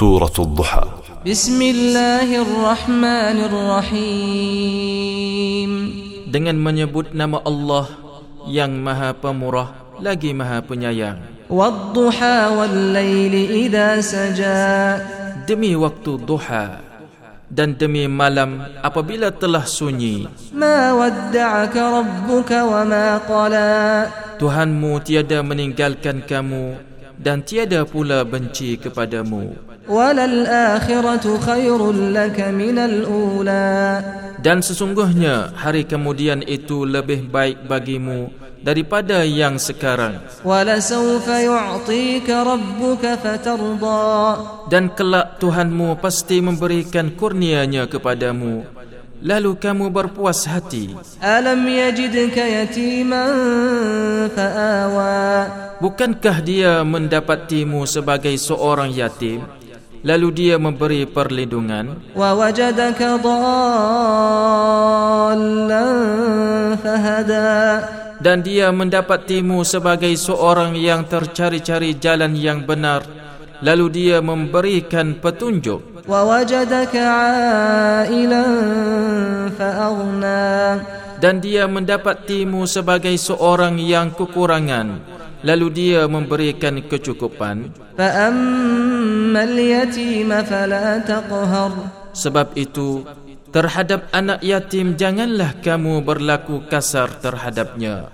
سورة الضحى بسم الله الرحمن الرحيم dengan menyebut nama Allah yang Maha Pemurah lagi Maha Penyayang والضحى والليل إذا سجى demi waktu duha dan demi malam apabila telah sunyi ما ودعك ربك وما قلى Tuhanmu tiada meninggalkan kamu dan tiada pula benci kepadamu. dan sesungguhnya hari kemudian itu lebih baik bagimu daripada yang sekarang. dan kelak Tuhanmu pasti memberikan kurnianya kepadamu. Lalu kamu berpuas hati. alam yajidka yatiman fa'awah Bukankah dia mendapatimu sebagai seorang yatim lalu dia memberi perlindungan? Wa wajadaka fahada. Dan dia mendapatimu sebagai seorang yang tercari-cari jalan yang benar lalu dia memberikan petunjuk. Wa wajadaka ailan dan dia mendapatimu sebagai seorang yang kekurangan lalu dia memberikan kecukupan. sebab itu terhadap anak yatim janganlah kamu berlaku kasar terhadapnya.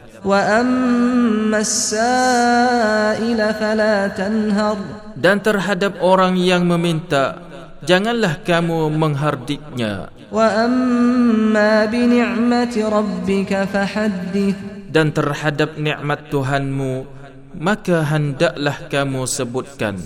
dan terhadap orang yang meminta janganlah kamu menghardiknya. dan terhadap nikmat Tuhanmu maka hendaklah kamu sebutkan